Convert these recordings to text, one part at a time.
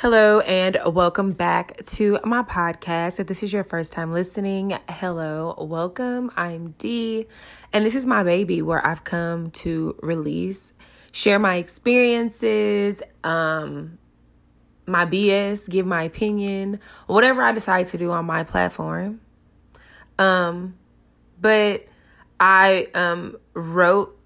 Hello, and welcome back to my podcast. If this is your first time listening, hello, welcome. I'm Dee, and this is my baby where I've come to release, share my experiences, um, my BS, give my opinion, whatever I decide to do on my platform. Um, but I um wrote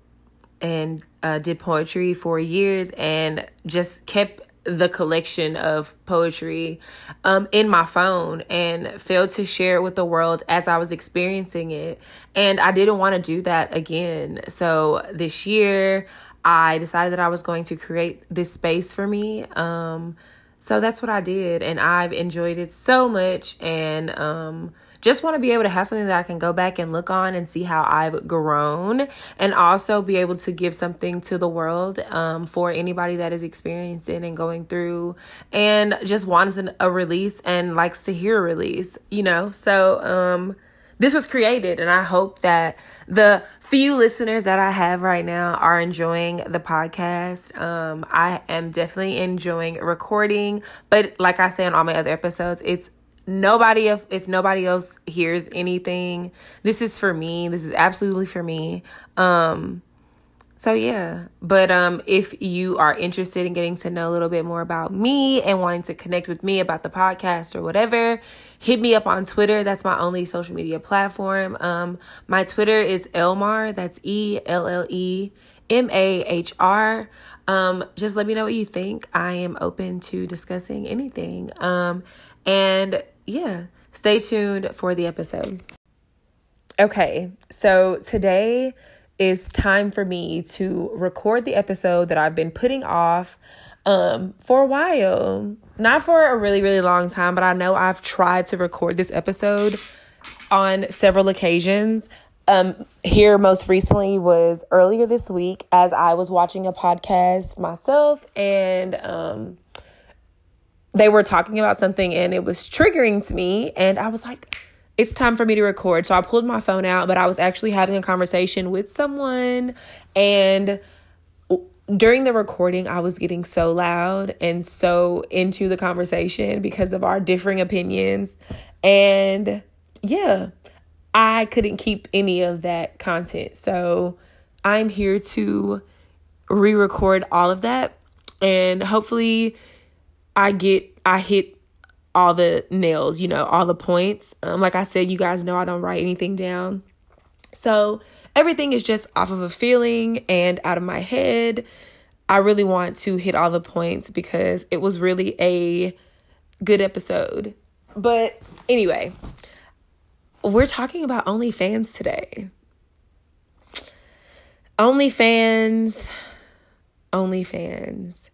and uh, did poetry for years and just kept the collection of poetry um, in my phone and failed to share it with the world as I was experiencing it. And I didn't want to do that again. So this year, I decided that I was going to create this space for me. Um, so that's what I did. And I've enjoyed it so much. And um, just want to be able to have something that I can go back and look on and see how I've grown and also be able to give something to the world um, for anybody that is experiencing and going through and just wants an, a release and likes to hear a release, you know? So, um, this was created and I hope that the few listeners that I have right now are enjoying the podcast. Um, I am definitely enjoying recording, but like I say on all my other episodes, it's nobody if, if nobody else hears anything this is for me. This is absolutely for me. Um so yeah. But um if you are interested in getting to know a little bit more about me and wanting to connect with me about the podcast or whatever hit me up on twitter. That's my only social media platform. Um my twitter is ellemahr. That's e l l e m a h r. Um just let me know what you think. I am open to discussing anything. Um and yeah, stay tuned for the episode. Okay, so today is time for me to record the episode that I've been putting off um for a while. Not for a really really long time, but I know I've tried to record this episode on several occasions. Um here most recently was earlier this week as I was watching a podcast myself and um they were talking about something and it was triggering to me and I was like it's time for me to record. So I pulled my phone out, but I was actually having a conversation with someone and during the recording, I was getting so loud and so into the conversation because of our differing opinions. And yeah, I couldn't keep any of that content. So I'm here to re record all of that and hopefully I get I hit all the nails, you know, all the points. Um, like I said, you guys know I don't write anything down. So everything is just off of a feeling and out of my head. I really want to hit all the points because it was really a good episode. But anyway, we're talking about OnlyFans today. OnlyFans, OnlyFans.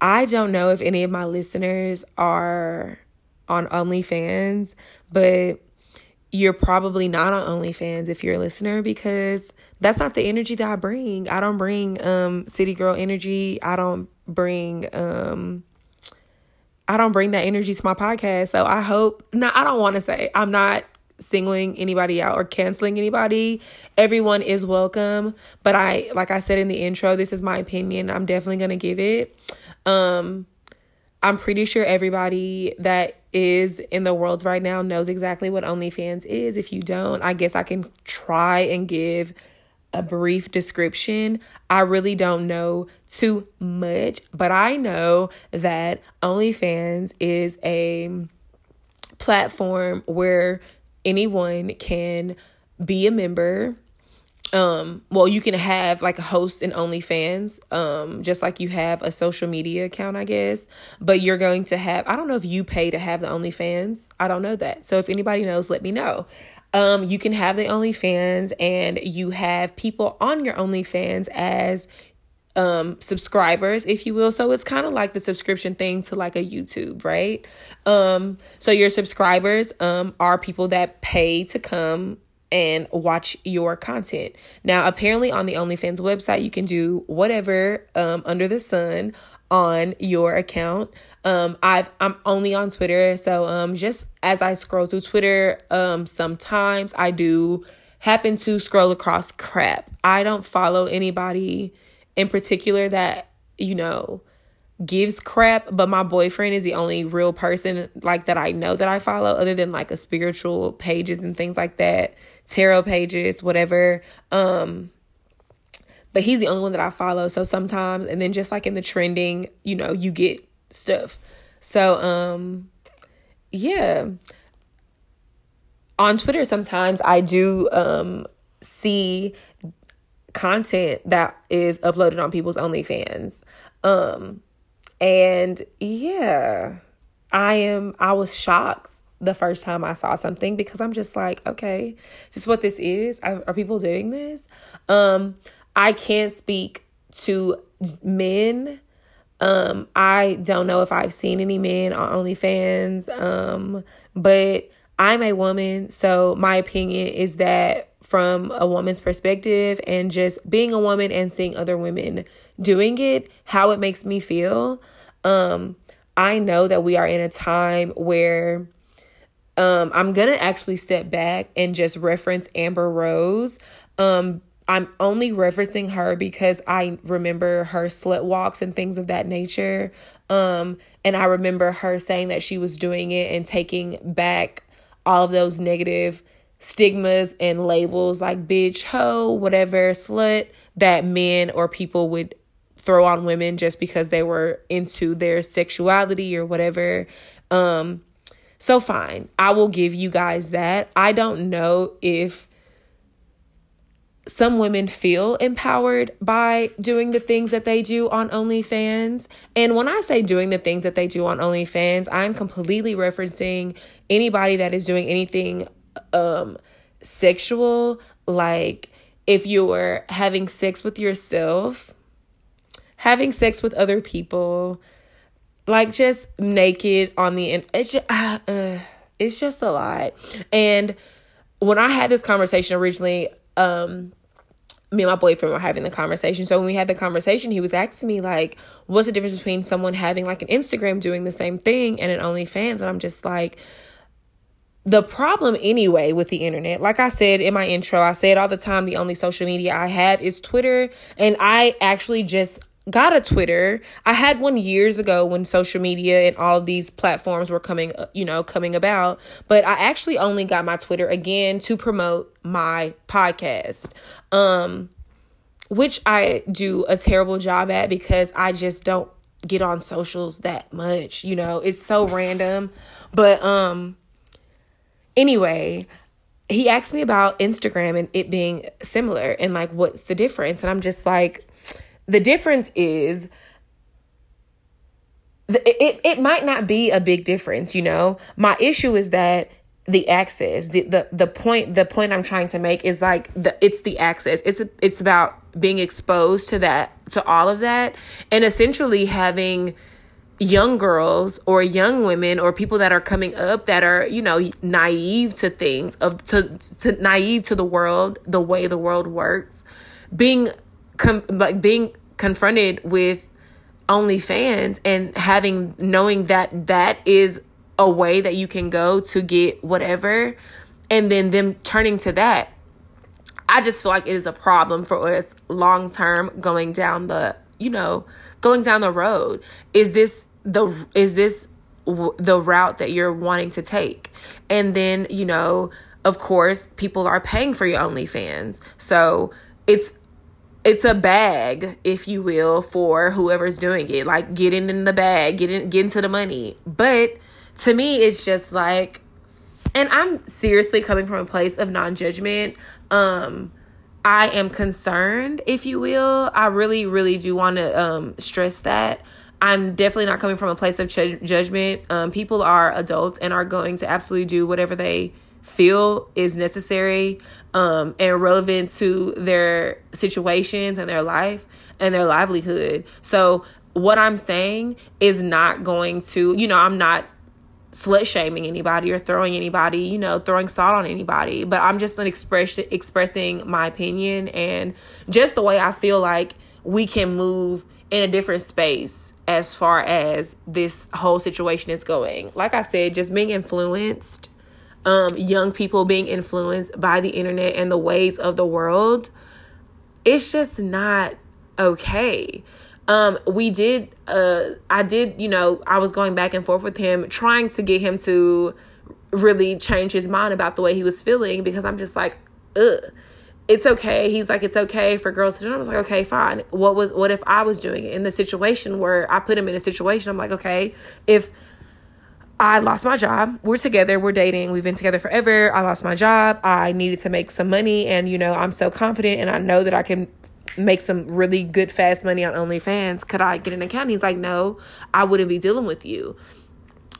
I don't know if any of my listeners are on OnlyFans, but you're probably not on OnlyFans if you're a listener because that's not the energy that I bring. I don't bring um city girl energy. I don't bring um I don't bring that energy to my podcast. So I hope no, I don't want to say I'm not singling anybody out or canceling anybody. Everyone is welcome, but I like I said in the intro, this is my opinion. I'm definitely going to give it. Um, I'm pretty sure everybody that is in the world right now knows exactly what OnlyFans is. If you don't, I guess I can try and give a brief description. I really don't know too much, but I know that OnlyFans is a platform where anyone can be a member um well you can have like a host and OnlyFans um just like you have a social media account I guess. But you're going to have I don't know if you pay to have the OnlyFans. I don't know that. So if anybody knows let me know. Um you can have the OnlyFans and you have people on your OnlyFans as um subscribers if you will. So it's kind of like the subscription thing to like a YouTube right? Um so your subscribers um are people that pay to come and watch your content. Now, apparently on the OnlyFans website, you can do whatever um, under the sun on your account. Um, I've I'm only on Twitter, so um, just as I scroll through Twitter, um, sometimes I do happen to scroll across crap. I don't follow anybody in particular that you know gives crap, but my boyfriend is the only real person like that I know that I follow other than like a spiritual pages and things like that, tarot pages, whatever. Um but he's the only one that I follow. So sometimes and then just like in the trending, you know, you get stuff. So um yeah. On Twitter sometimes I do um see content that is uploaded on people's OnlyFans. Um and yeah, I am I was shocked the first time I saw something because I'm just like, okay, this is what this is. Are, are people doing this? Um I can't speak to men. Um I don't know if I've seen any men on OnlyFans. Um but I'm a woman, so my opinion is that from a woman's perspective and just being a woman and seeing other women doing it, how it makes me feel. Um, I know that we are in a time where um, I'm gonna actually step back and just reference Amber Rose. Um, I'm only referencing her because I remember her slut walks and things of that nature. Um, and I remember her saying that she was doing it and taking back all of those negative stigmas and labels like bitch, hoe, whatever, slut that men or people would throw on women just because they were into their sexuality or whatever. Um so fine. I will give you guys that. I don't know if some women feel empowered by doing the things that they do on OnlyFans. And when I say doing the things that they do on OnlyFans, I'm completely referencing anybody that is doing anything um sexual like if you're having sex with yourself having sex with other people like just naked on the end it's just, uh, uh, it's just a lot and when i had this conversation originally um me and my boyfriend were having the conversation. So when we had the conversation, he was asking me like, what's the difference between someone having like an Instagram doing the same thing and an OnlyFans? And I'm just like, the problem anyway with the internet like i said in my intro i say it all the time the only social media i have is twitter and i actually just got a twitter i had one years ago when social media and all these platforms were coming uh, you know coming about but i actually only got my twitter again to promote my podcast um which i do a terrible job at because i just don't get on socials that much you know it's so random but um Anyway, he asked me about Instagram and it being similar and like what's the difference? And I'm just like the difference is it it might not be a big difference, you know. My issue is that the access, the the the point the point I'm trying to make is like the it's the access. It's it's about being exposed to that to all of that and essentially having young girls or young women or people that are coming up that are you know naive to things of to, to naive to the world the way the world works being com- like being confronted with OnlyFans and having knowing that that is a way that you can go to get whatever and then them turning to that I just feel like it is a problem for us long term going down the you know going down the road. Is this the is this the route that you're wanting to take? And then you know of course people are paying for your onlyfans. So it's it's a bag if you will for whoever's doing it. Like getting in the bag getting get into the money. But to me it's just like and i'm seriously coming from a place of non-judgment. Um i am concerned if you will. I really really do want to um stress that. I'm definitely not coming from a place of ch- judgment. Um, people are adults and are going to absolutely do whatever they feel is necessary um, and relevant to their situations and their life and their livelihood. So, what I'm saying is not going to, you know, I'm not slut shaming anybody or throwing anybody, you know, throwing salt on anybody, but I'm just an express expressing my opinion and just the way I feel like we can move in a different space as far as this whole situation is going. Like I said, just being influenced, um, young people being influenced by the internet and the ways of the world, it's just not okay. um, we did, uh, I did, you know, I was going back and forth with him, trying to get him to really change his mind about the way he was feeling because I'm just like, ugh. It's okay. He's like, it's okay for girls to do. I was like, okay, fine. What was what if I was doing it in the situation where I put him in a situation? I'm like, okay, if I lost my job. We're together. We're dating. We've been together forever. I lost my job. I needed to make some money. And, you know, I'm so confident and I know that I can make some really good, fast money on OnlyFans. Could I get an account? He's like, no, I wouldn't be dealing with you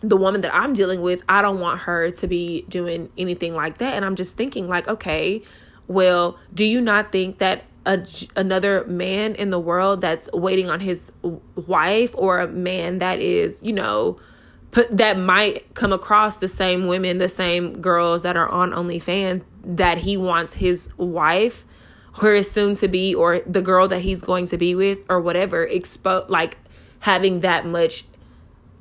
the woman that I'm dealing with, I don't want her to be doing anything like that. And I'm just thinking, like, okay, well, do you not think that a, another man in the world that's waiting on his wife or a man that is, you know, put that might come across the same women, the same girls that are on OnlyFans that he wants his wife, her soon to be, or the girl that he's going to be with, or whatever, expose like having that much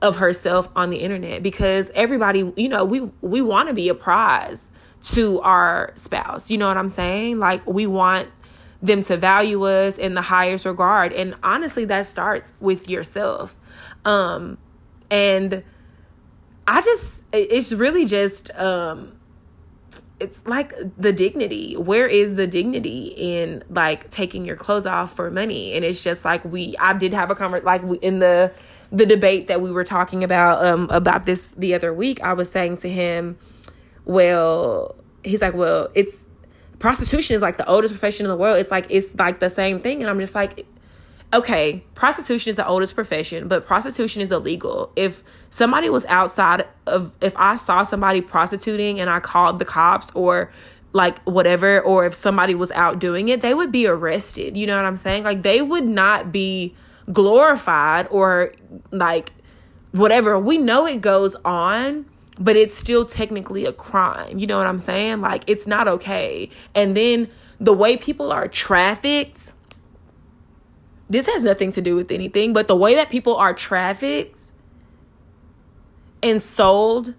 of herself on the internet because everybody, you know, we we want to be a prize to our spouse. You know what I'm saying? Like we want them to value us in the highest regard. And honestly, that starts with yourself. Um and I just it's really just um it's like the dignity. Where is the dignity in like taking your clothes off for money? And it's just like we I did have a conversation like in the the debate that we were talking about um about this the other week, I was saying to him, well, he's like, well, it's prostitution is like the oldest profession in the world. It's like it's like the same thing, and I'm just like, okay, prostitution is the oldest profession, but prostitution is illegal. If somebody was outside of, if I saw somebody prostituting and I called the cops or like whatever, or if somebody was out doing it, they would be arrested. You know what I'm saying? Like they would not be glorified or like whatever. We know it goes on, but it's still technically a crime. You know what I'm saying? Like it's not okay. And then the way people are trafficked, this has nothing to do with anything, but the way that people are trafficked and sold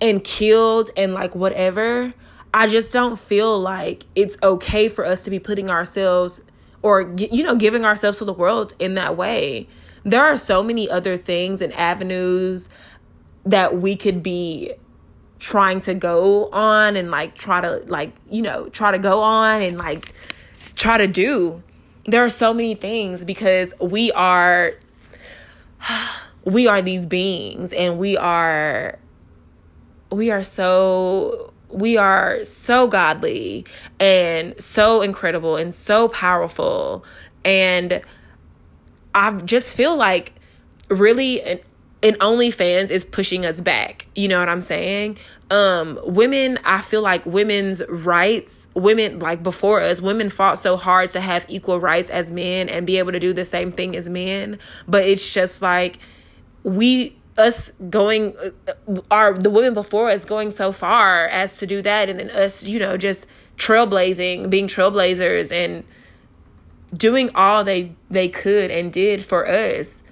and killed and like whatever, I just don't feel like it's okay for us to be putting ourselves or you know giving ourselves to the world in that way. There are so many other things and avenues that we could be trying to go on and like try to like you know try to go on and like try to do there are so many things because we are we are these beings and we are we are so we are so godly and so incredible and so powerful. And I just feel like really an, an OnlyFans is pushing us back. You know what I'm saying? Um, women, I feel like women's rights, women like before us, women fought so hard to have equal rights as men and be able to do the same thing as men. But it's just like we us going our the women before us going so far as to do that and then us you know just trailblazing being trailblazers and doing all they they could and did for us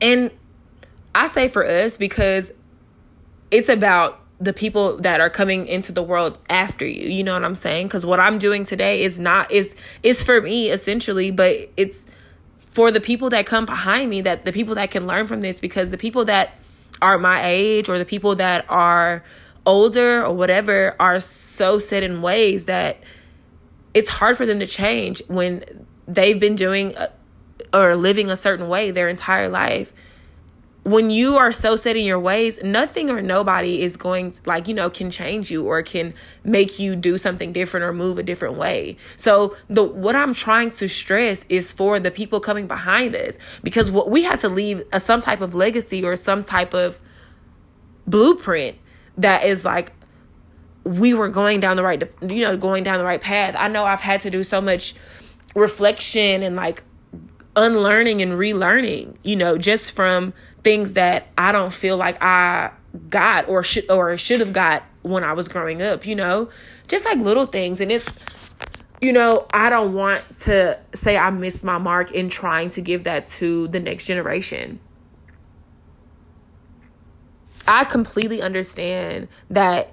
and i say for us because it's about the people that are coming into the world after you you know what i'm saying? Because what i'm doing today is not is is for me essentially but it's for the people that come behind me that the people that can learn from this because the people that are my age or the people that are older or whatever are so set in ways that it's hard for them to change when they've been doing or living a certain way their entire life when you are so set in your ways, nothing or nobody is going like, you know, can change you or can make you do something different or move a different way. So the what I'm trying to stress is for the people coming behind us because what we have to leave a, some type of legacy or some type of blueprint that is like we were going down the right you know going down the right path. I know I've had to do so much reflection and like unlearning and relearning, you know, just from things that I don't feel like I got or should or should have got when I was growing up, you know? Just like little things and it's you know, I don't want to say I missed my mark in trying to give that to the next generation. I completely understand that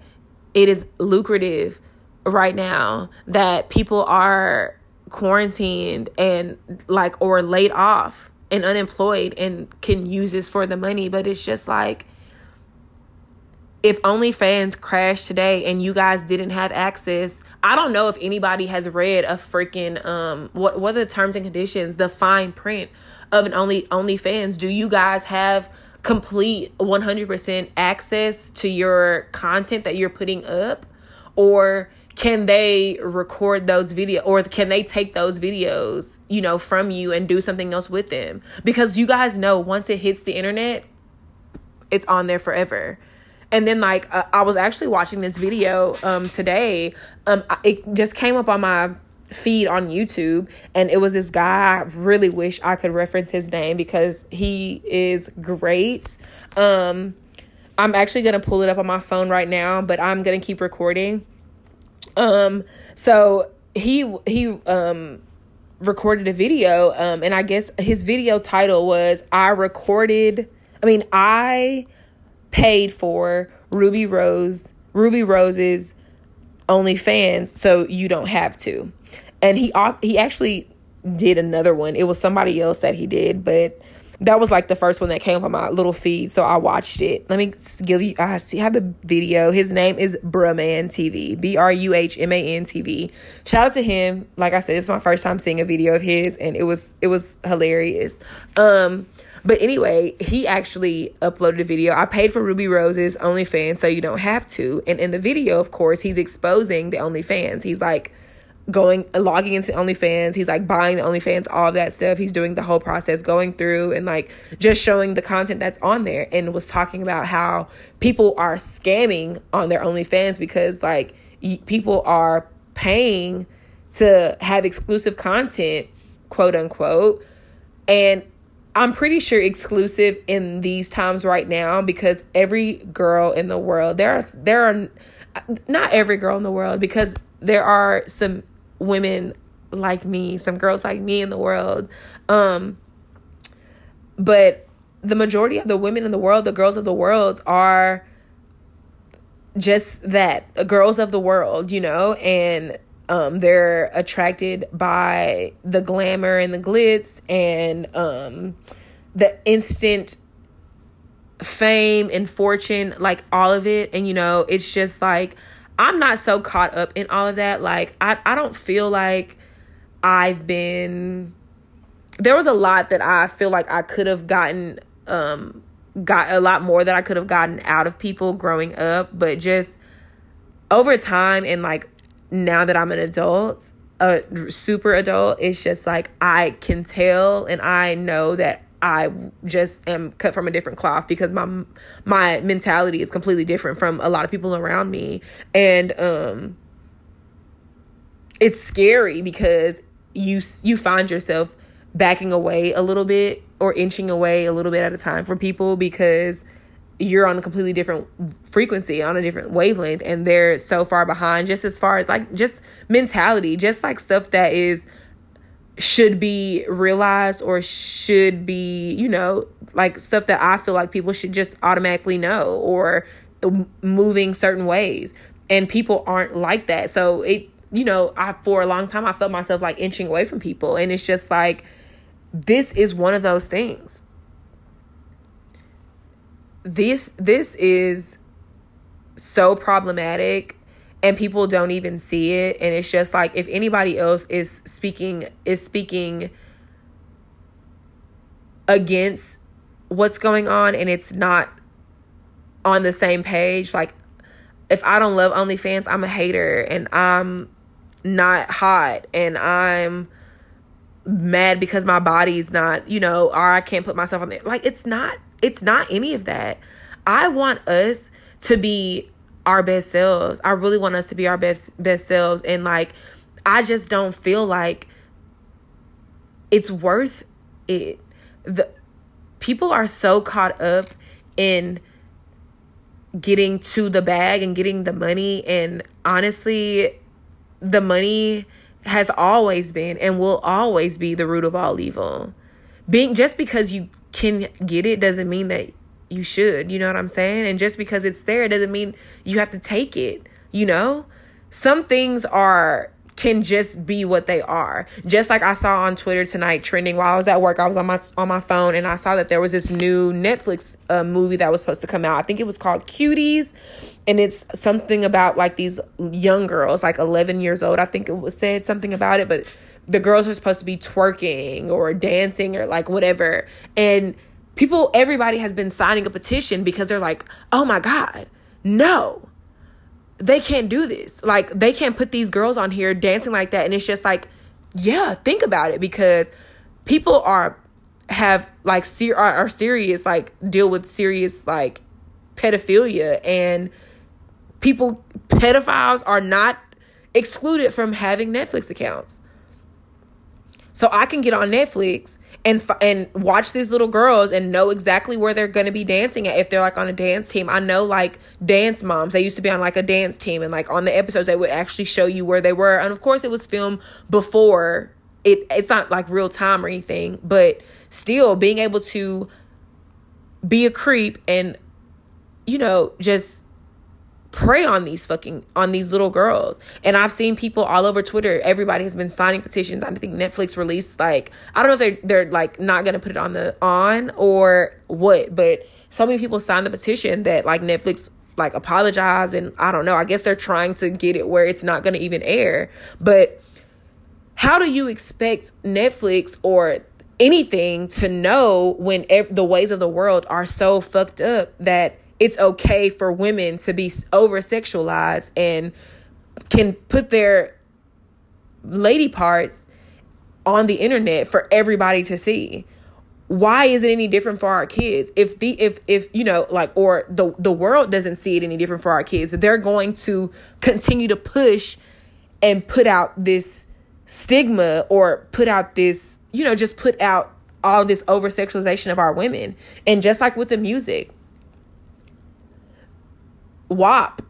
it is lucrative right now that people are quarantined and like or laid off and unemployed and can use this for the money but it's just like if OnlyFans crashed today and you guys didn't have access, I don't know if anybody has read a freaking um what what are the terms and conditions, the fine print of an only OnlyFans. Do you guys have complete 100% access to your content that you're putting up or can they record those video or can they take those videos you know from you and do something else with them because you guys know once it hits the internet it's on there forever and then like uh, I was actually watching this video um today. Um it just came up on my feed on YouTube and it was this guy I really wish I could reference his name because he is great. Um I'm actually to pull it up on my phone right now, but I'm to keep recording. Um so he he um recorded a video um and I guess his video title was I recorded I mean I paid for Rubi Rose, Rubi Rose's OnlyFans, so you don't have to. And he he actually did another one. It was somebody else that he did, but that was like the first one that came up on my little feed, so I watched it. Let me give you. I see have the video. His name is Bruhman TV, B R U H M A N TV. Shout out to him. Like I said, it's my first time seeing a video of his, and it was it was hilarious. Um, but anyway, he actually uploaded a video. I paid for Rubi Rose's OnlyFans, so you don't have to. And in the video, of course, he's exposing the OnlyFans. He's like going logging into OnlyFans. He's like buying the OnlyFans, all that stuff. He's doing the whole process, going through and like just showing the content that's on there, and was talking about how people are scamming on their OnlyFans because like people are paying to have exclusive content, quote unquote, and I'm pretty sure exclusive in these times right now because every girl in the world there are there are not every girl in the world because there are some women like me, some girls like me in the world. Um but the majority of the women in the world, the girls of the world are just that, girls of the world, you know, and um, they're attracted by the glamour and the glitz and um, the instant fame and fortune, like all of it. And, you know, it's just like, I'm not so caught up in all of that. Like, I, I don't feel like I've been. There was a lot that I feel like I could have gotten, um, got a lot more that I could have gotten out of people growing up, but just over time and like now that I'm an adult, a super adult, it's just like I can tell and I know that I just am cut from a different cloth because my my mentality is completely different from a lot of people around me. And um it's scary because you you find yourself backing away a little bit or inching away a little bit at a time from people because you're on a completely different frequency, on a different wavelength, and they're so far behind, just as far as like just mentality, just like stuff that is should be realized or should be, you know, like stuff that I feel like people should just automatically know or moving certain ways. And people aren't like that. So it, you know, I for a long time I felt myself like inching away from people. And it's just like this is one of those things this this is so problematic and people don't even see it and it's just like if anybody else is speaking is speaking against what's going on and it's not on the same page like if I don't love OnlyFans, I'm a hater and I'm not hot and I'm mad because my body's not, you know, or I can't put myself on there. Like it's not it's not any of that. I want us to be our best selves. I really want us to be our best best selves and like I just don't feel like it's worth it. The people are so caught up in getting to the bag and getting the money and honestly the money has always been and will always be the root of all evil. Being just because you can get it doesn't mean that you should. You know what I'm saying? And just because it's there doesn't mean you have to take it, you know? Some things are can just be what they are. Just like I saw on Twitter tonight trending while I was at work, I was on my on my phone and I saw that there was this new Netflix uh, movie that was supposed to come out. I think it was called Cuties and it's something about like these young girls, like 11 years old. I think it was said something about it, but the girls are supposed to be twerking or dancing or like whatever. And people everybody has been signing a petition because they're like, "Oh my god, no." they can't do this. Like they can't put these girls on here dancing like that. And it's just like, yeah, think about it because people are have like ser- are, are serious like deal with serious like pedophilia and people pedophiles are not excluded from having Netflix accounts. So I can get on Netflix and and watch these little girls and know exactly where they're going to be dancing at if they're like on a dance team. I know like dance moms. They used to be on like a dance team and like on the episodes they would actually show you where they were. And of course it was filmed before it it's not like real time or anything, but still being able to be a creep and you know just prey on these fucking on these little girls. And i've seen people all over twitter everybody has been signing petitions. I think netflix released like i don't know if they're they're like not gonna put it on the on or what but so many people signed the petition that like netflix like apologize and i don't know. I guess they're trying to get it where it's not gonna even air. But how do you expect netflix or anything to know when the ways of the world are so fucked up that it's okay for women to be over sexualized and can put their lady parts on the internet for everybody to see. Why is it any different for our kids? If the if if you know like or the the world doesn't see it any different for our kids they're going to continue to push and put out this stigma or put out this you know just put out all this over sexualization of our women. And just like with the music WAP.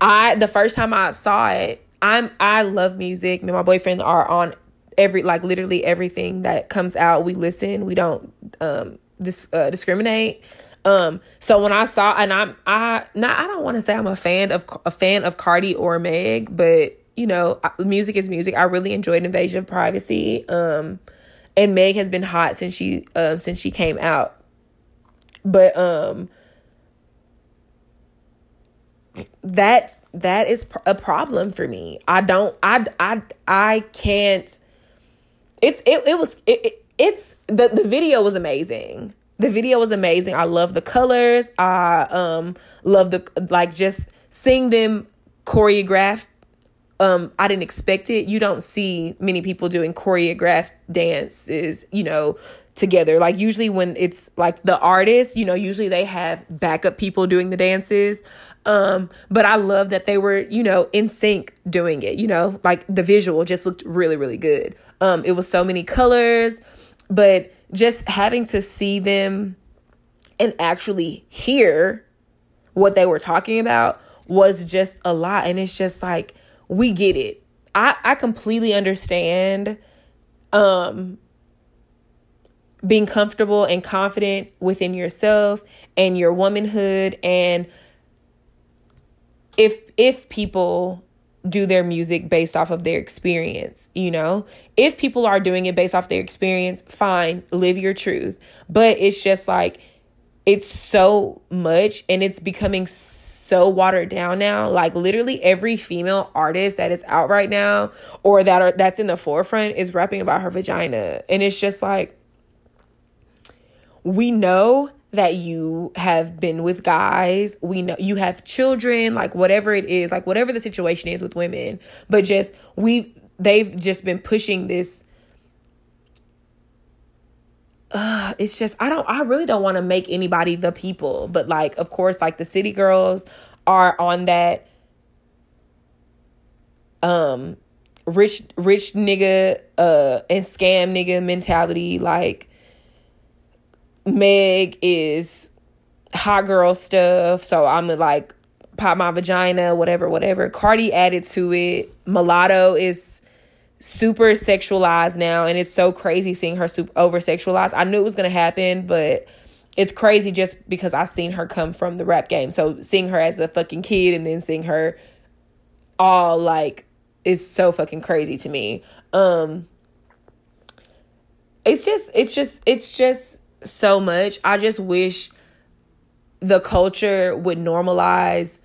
I the first time I saw it, I'm I love music. Me and my boyfriend are on every like literally everything that comes out. We listen. We don't um dis, uh, discriminate. Um, so when I saw and I'm I not I don't want to say I'm a fan of a fan of Cardi or Meg, but you know, music is music. I really enjoyed Invasion of Privacy. Um, and Meg has been hot since she um since she came out. But um that that is a problem for me. I don't I I I can't it's it it was it, it it's the the video was amazing. The video was amazing. I love the colors. I um love the like just seeing them choreographed um I didn't expect it. You don't see many people doing choreographed dances, you know, together. Like usually when it's like the artist, you know, usually they have backup people doing the dances. Um, but I love that they were, you know, in sync doing it, you know, like the visual just looked really, really good. Um, it was so many colors, but just having to see them and actually hear what they were talking about was just a lot. And it's just like, we get it. I, I completely understand um being comfortable and confident within yourself and your womanhood and if if people do their music based off of their experience, you know? If people are doing it based off their experience, fine, live your truth. But it's just like it's so much and it's becoming so watered down now. Like literally every female artist that is out right now or that are that's in the forefront is rapping about her vagina. And it's just like we know that you have been with guys. We know you have children like whatever it is like whatever the situation is with women. But just we they've just been pushing this uh, it's just I don't I really don't want to make anybody the people, but like of course like the city girls are on that um rich rich nigga uh and scam nigga mentality like Meg is hot girl stuff. So I'm like pop my vagina, whatever, whatever. Cardi added to it. Mulatto is super sexualized now, and it's so crazy seeing her super over sexualized. I knew it was gonna happen, but it's crazy just because I seen her come from the rap game. So seeing her as a fucking kid and then seeing her all like is so fucking crazy to me. Um it's just it's just it's just so much. I just wish the culture would normalize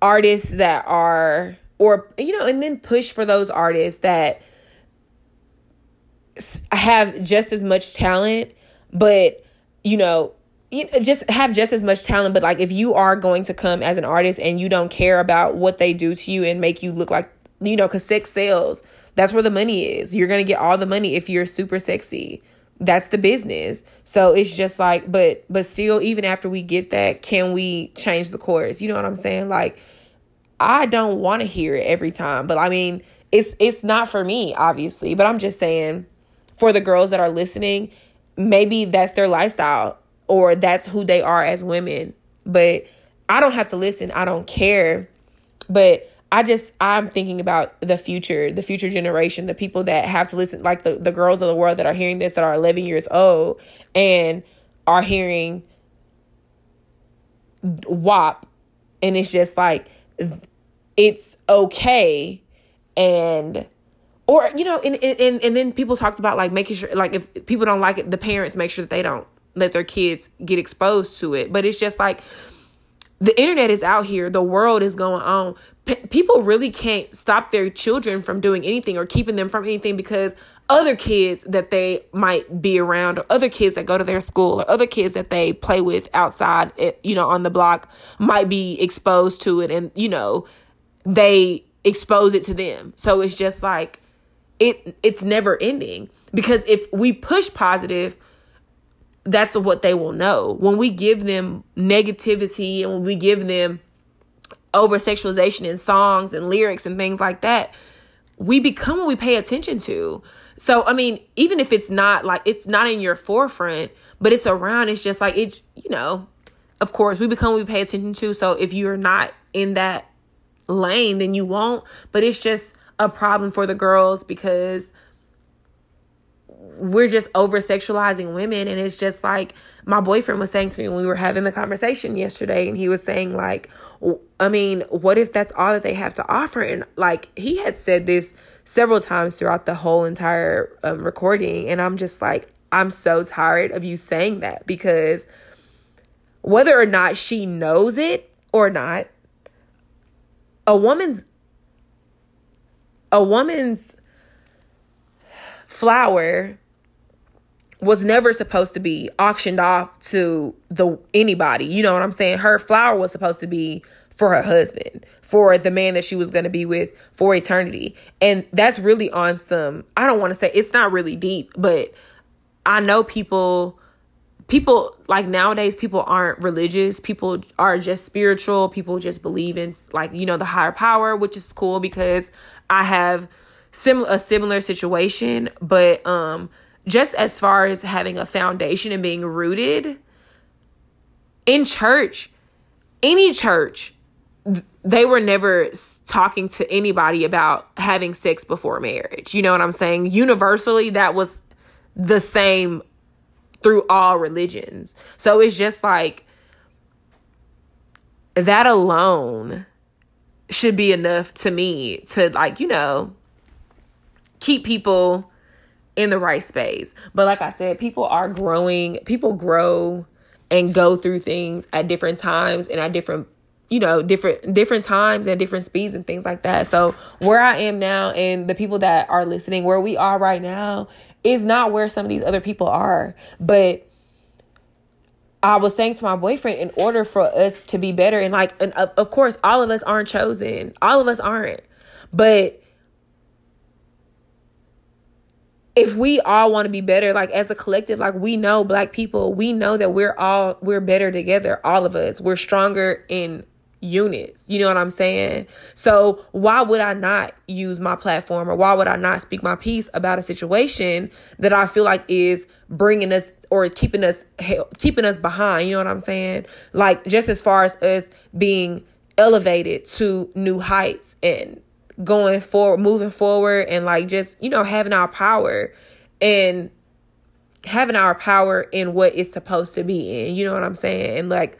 artists that are or you know and then push for those artists that have just as much talent but you know you just have just as much talent but like if you are going to come as an artist and you don't care about what they do to you and make you look like you know because sex sells that's where the money is you're gonna get all the money if you're super sexy that's the business so it's just like but but still even after we get that can we change the course you know what i'm saying like i don't want to hear it every time but i mean it's it's not for me obviously but i'm just saying for the girls that are listening maybe that's their lifestyle or that's who they are as women. But I don't have to listen. I don't care. But I just I'm thinking about the future, the future generation, the people that have to listen, like the, the girls of the world that are hearing this that are 11 years old and are hearing WAP, and it's just like it's okay and or you know and, and and then people talked about like making sure like if people don't like it the parents make sure that they don't let their kids get exposed to it. But it's just like the internet is out here. The world is going on P- people really can't stop their children from doing anything or keeping them from anything because other kids that they might be around or other kids that go to their school or other kids that they play with outside eh, you know on the block might be exposed to it and you know they expose it to them. So it's just like it it's never ending because if we push positive that's what they will know. When we give them negativity and when we give them over sexualization in songs and lyrics and things like that we become what we pay attention to. So i mean even if it's not like it's not in your forefront but it's around it's just like it you know of course we become what we pay attention to. So if you're not in that lane then you won't. But it's just a problem for the girls because we're just over sexualizing women. And it's just like my boyfriend was saying to me when we were having the conversation yesterday and he was saying like i mean what if that's all that they have to offer? And like he had said this several times throughout the whole entire um, recording and i'm just like i'm so tired of you saying that because whether or not she knows it or not a woman's a woman's flower was never supposed to be auctioned off to the anybody. You know what I'm saying? Her flower was supposed to be for her husband, for the man that she was going to be with for eternity. And that's really on some I don't want to say it's not really deep, but I know people people like nowadays people aren't religious people are just spiritual people just believe in like you know the higher power which is cool because i have similar a similar situation but um just as far as having a foundation and being rooted in church any church they were never talking to anybody about having sex before marriage you know what i'm saying universally that was the same through all religions. So it's just like that alone should be enough to me to like, you know, keep people in the right space. But like I said, people are growing, people grow and go through things at different times and at different you know different different times and different speeds and things like that so where i am now and the people that are listening where we are right now is not where some of these other people are. But I was saying to my boyfriend, in order for us to be better, and like, and of course, all of us aren't chosen, all of us aren't, but if we all want to be better like as a collective like we know black people we know that we're all we're better together all of us we're stronger in units. You know what I'm saying? So why would I not use my platform or why would I not speak my piece about a situation that I feel like is bringing us or keeping us keeping us behind, you know what I'm saying? Like just as far as us being elevated to new heights and going forward, moving forward and like just, you know, having our power and having our power in what it's supposed to be in. You know what I'm saying? And like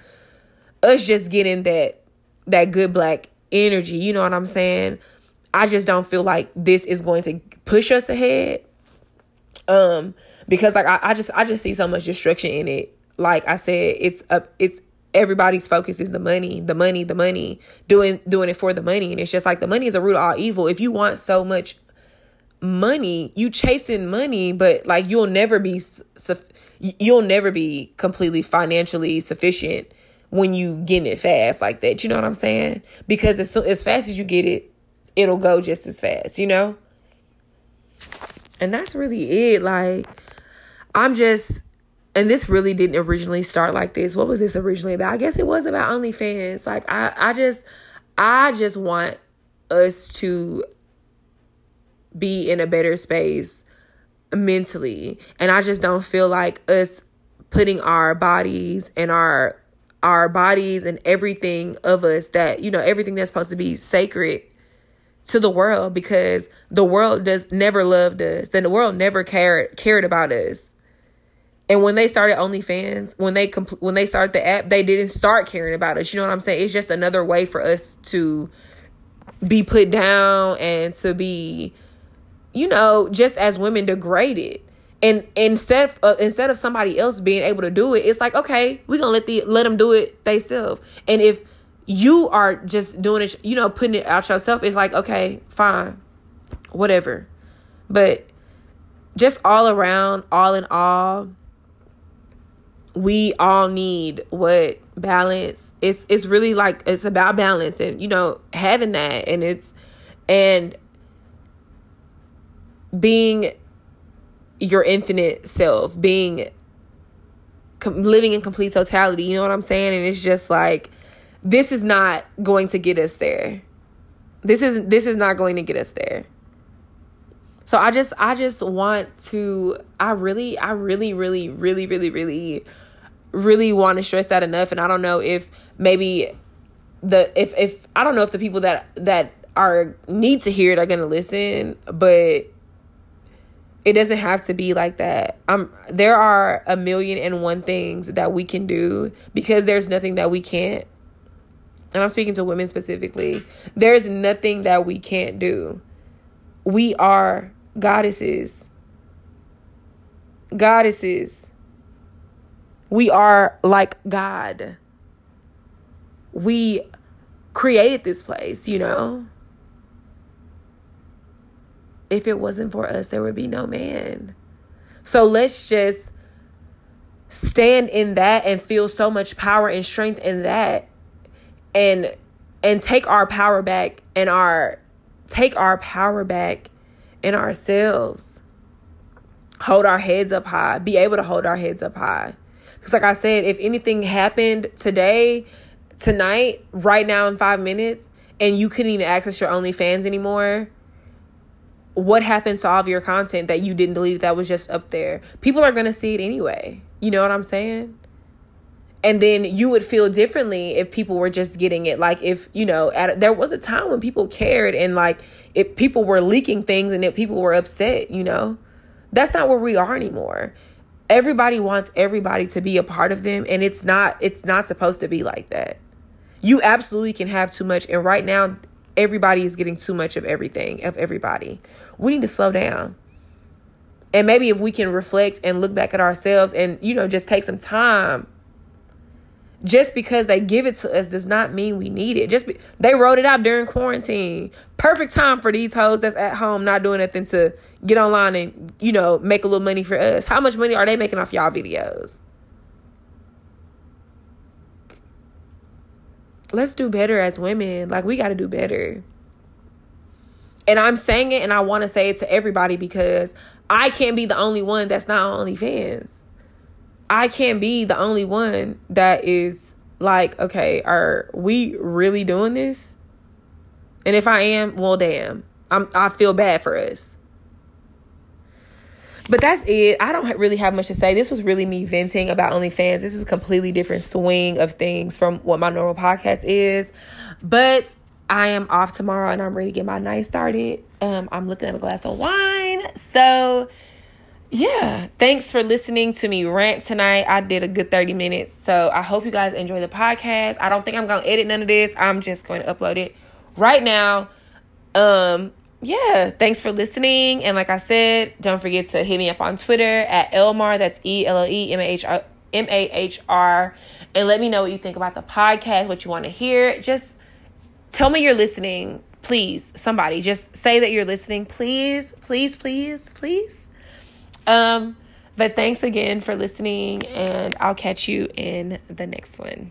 us just getting that that good black energy. You know what I'm saying? I just don't feel like this is going to push us ahead. Um, because like I, I just I just see so much destruction in it. Like I said, it's a it's everybody's focus is the money, the money, the money, doing doing it for the money. And it's just like the money is a root of all evil. If you want so much money, you chasing money, but like you'll never be you'll never be completely financially sufficient when you getting it fast like that. You know what I'm saying? Because as soon, as fast as you get it, it'll go just as fast, you know? And that's really it. Like I'm just and this really didn't originally start like this. What was this originally about? I guess it was about OnlyFans. Like I I just I just want us to be in a better space mentally. And I just don't feel like us putting our bodies and our our bodies and everything of us that, you know, everything that's supposed to be sacred to the world because the world does never loved us. Then the world never cared cared about us. And when they started OnlyFans, when they compl- when they started the app, they didn't start caring about us. You know what I'm saying? It's just another way for us to be put down and to be, you know, just as women degraded. And instead of, uh, instead of somebody else being able to do it, it's like okay, we're gonna let the let them do it themselves. And if you are just doing it, you know, putting it out yourself, it's like okay, fine, whatever. But just all around, all in all, we all need what balance it's it's really like it's about balance and you know having that. And it's and being your infinite self being com- living in complete totality you know what i'm saying? And it's just like this is not going to get us there. This is this is not going to get us there. So i just i just want to i really i really really really really really really want to stress that enough and I don't know if maybe the if if I don't know if the people that that are need to hear it are going to listen, but it doesn't have to be like that. Um there are a million and one things that we can do because there's nothing that we can't. And I'm speaking to women specifically. There's nothing that we can't do. We are goddesses. Goddesses we are like God. We created this place, you know? If it wasn't for us, there would be no man. So let's just stand in that and feel so much power and strength in that and and take our power back and our take our power back in ourselves. Hold our heads up high. Be able to hold our heads up high. Because, like I said, if anything happened today, tonight, right now in five minutes, and you couldn't even access your OnlyFans anymore, what happens to all of your content that you didn't delete that was just up there? People are going to see it anyway. You know what I'm saying? and then you would feel differently if people were just getting it like if you know at, there was a time when people cared and like if people were leaking things and if people were upset you know that's not where we are anymore everybody wants everybody to be a part of them and it's not it's not supposed to be like that. You absolutely can have too much and right now everybody is getting too much of everything of everybody. We need to slow down. And maybe if we can reflect and look back at ourselves and you know just take some time just because they give it to us does not mean we need it. Just be, they wrote it out during quarantine. Perfect time for these hoes that's at home not doing nothing to get online and you know make a little money for us. How much money are they making off y'all videos? Let's do better as women. Like we got to do better. And I'm saying it and I want to say it to everybody because I can't be the only one that's not on OnlyFans. I can't be the only one that is like, okay, are we really doing this? And if I am, well, damn, I'm I feel bad for us. But that's it. I don't really have much to say. This was really me venting about OnlyFans. This is a completely different swing of things from what my normal podcast is. But I am off tomorrow and I'm ready to get my night started. Um, I'm looking at a glass of wine. So yeah, thanks for listening to me rant tonight. I did a good 30 minutes. So I hope you guys enjoy the podcast. I don't think I'm going to edit none of this. I'm just going to upload it right now. Um, yeah, thanks for listening. And like I said, don't forget to hit me up on Twitter at ellemahr. That's E L L E M A H R M A H R. And let me know what you think about the podcast, what you want to hear. Just tell me you're listening. Please, somebody, just say that you're listening. Please, please, please, please. Um, but thanks again for listening, and I'll catch you in the next one.